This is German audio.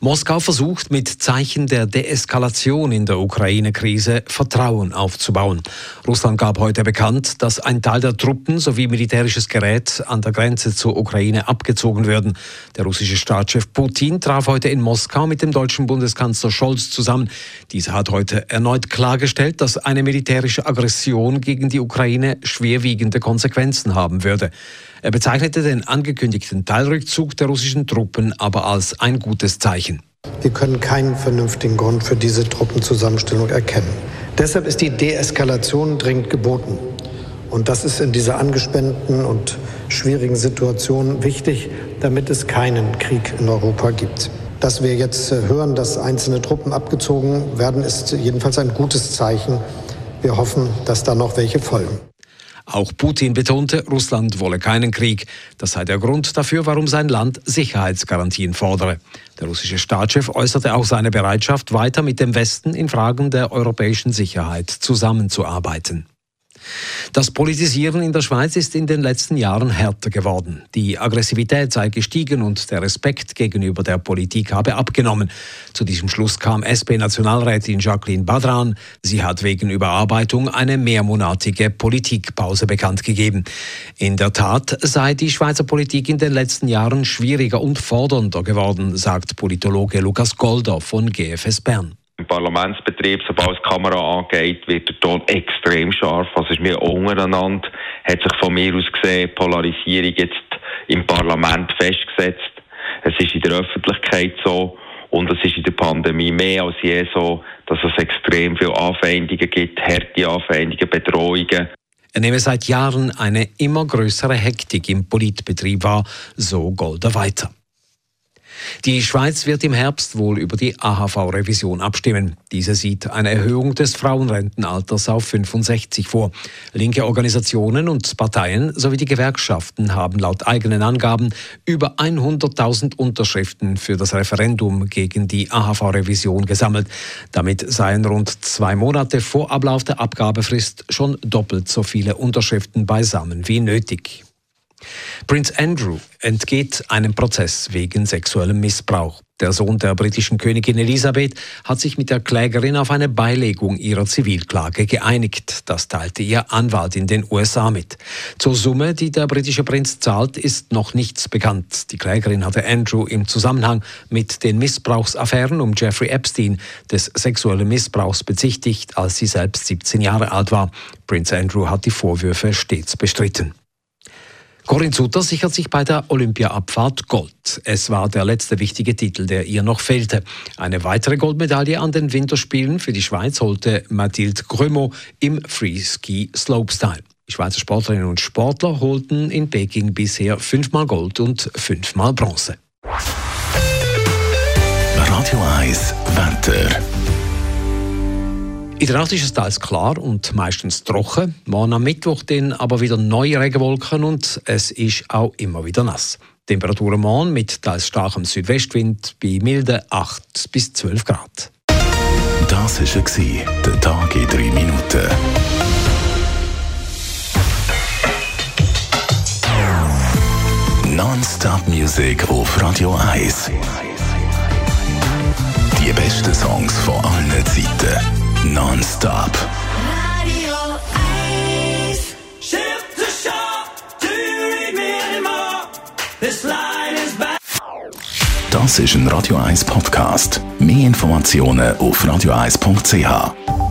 Moskau versucht mit Zeichen der Deeskalation in der Ukraine-Krise Vertrauen aufzubauen. Russland gab heute bekannt, dass ein Teil der Truppen sowie militärisches Gerät an der Grenze zur Ukraine abgezogen werden. Der russische Staatschef Putin traf heute in Moskau mit dem deutschen Bundeskanzler Scholz zusammen. Dieser hat heute erneut klargestellt, dass eine militärische Aggression gegen die Ukraine schwerwiegende Konsequenzen haben würde. Er bezeichnete den angekündigten Teilrückzug der russischen Truppen aber als ein gutes Zeichen. Wir können keinen vernünftigen Grund für diese Truppenzusammenstellung erkennen. Deshalb ist die Deeskalation dringend geboten. Und das ist in dieser angespannten und schwierigen Situation wichtig, damit es keinen Krieg in Europa gibt. Dass wir jetzt äh, hören, dass einzelne Truppen abgezogen werden, ist jedenfalls ein gutes Zeichen. Wir hoffen, dass da noch welche folgen. Auch Putin betonte, Russland wolle keinen Krieg. Das sei der Grund dafür, warum sein Land Sicherheitsgarantien fordere. Der russische Staatschef äußerte auch seine Bereitschaft, weiter mit dem Westen in Fragen der europäischen Sicherheit zusammenzuarbeiten. Das Politisieren in der Schweiz ist in den letzten Jahren härter geworden. Die Aggressivität sei gestiegen und der Respekt gegenüber der Politik habe abgenommen. Zu diesem Schluss kam SP-Nationalrätin Jacqueline Badran. Sie hat wegen Überarbeitung eine mehrmonatige Politikpause bekannt gegeben. In der Tat sei die Schweizer Politik in den letzten Jahren schwieriger und fordernder geworden, sagt Politologe Lukas Golder von GFS Bern. Parlamentsbetrieb, sobald die Kamera angeht, wird der Ton extrem scharf. Also ist mir untereinander, hat sich von mir aus gesehen Polarisierung jetzt im Parlament festgesetzt. Es ist in der Öffentlichkeit so und es ist in der Pandemie mehr als je so, dass es extrem viele Anfeindungen gibt, harte Anfeindungen, Bedrohungen. Er nehme seit Jahren eine immer größere Hektik im Politbetrieb wahr, so Golder weiter. Die Schweiz wird im Herbst wohl über die AHV-Revision abstimmen. Diese sieht eine Erhöhung des Frauenrentenalters auf 65 vor. Linke Organisationen und Parteien sowie die Gewerkschaften haben laut eigenen Angaben über 100.000 Unterschriften für das Referendum gegen die AHV-Revision gesammelt. Damit seien rund zwei Monate vor Ablauf der Abgabefrist schon doppelt so viele Unterschriften beisammen wie nötig. Prince Andrew entgeht einem Prozess wegen sexuellem Missbrauch. Der Sohn der britischen Königin Elisabeth hat sich mit der Klägerin auf eine Beilegung ihrer Zivilklage geeinigt. Das teilte ihr Anwalt in den USA mit. Zur Summe, die der britische Prinz zahlt, ist noch nichts bekannt. Die Klägerin hatte Andrew im Zusammenhang mit den Missbrauchsaffären um Jeffrey Epstein des sexuellen Missbrauchs bezichtigt, als sie selbst 17 Jahre alt war. Prince Andrew hat die Vorwürfe stets bestritten. Corinne Sutter sichert sich bei der Olympiaabfahrt Gold. Es war der letzte wichtige Titel, der ihr noch fehlte. Eine weitere Goldmedaille an den Winterspielen für die Schweiz holte Mathilde Grömo im Freeski Slopestyle. Die Schweizer Sportlerinnen und Sportler holten in Peking bisher fünfmal Gold und fünfmal Bronze. Radio 1 Wetter. In der Nacht ist es teils klar und meistens trocken. Morgen am Mittwoch dann aber wieder neue Regenwolken und es ist auch immer wieder nass. Temperaturen morgen mit teils starkem Südwestwind bei milden 8 bis 12 Grad. Das war der Tag in drei Minuten. Non-Stop Music auf Radio 1. Die besten Songs von allen Zeiten nonstop. Radio 1. Shift to shop. Do you read me anymore? This line is back. Das ist ein Radio 1 Podcast. Mehr Informationen auf radio1.ch.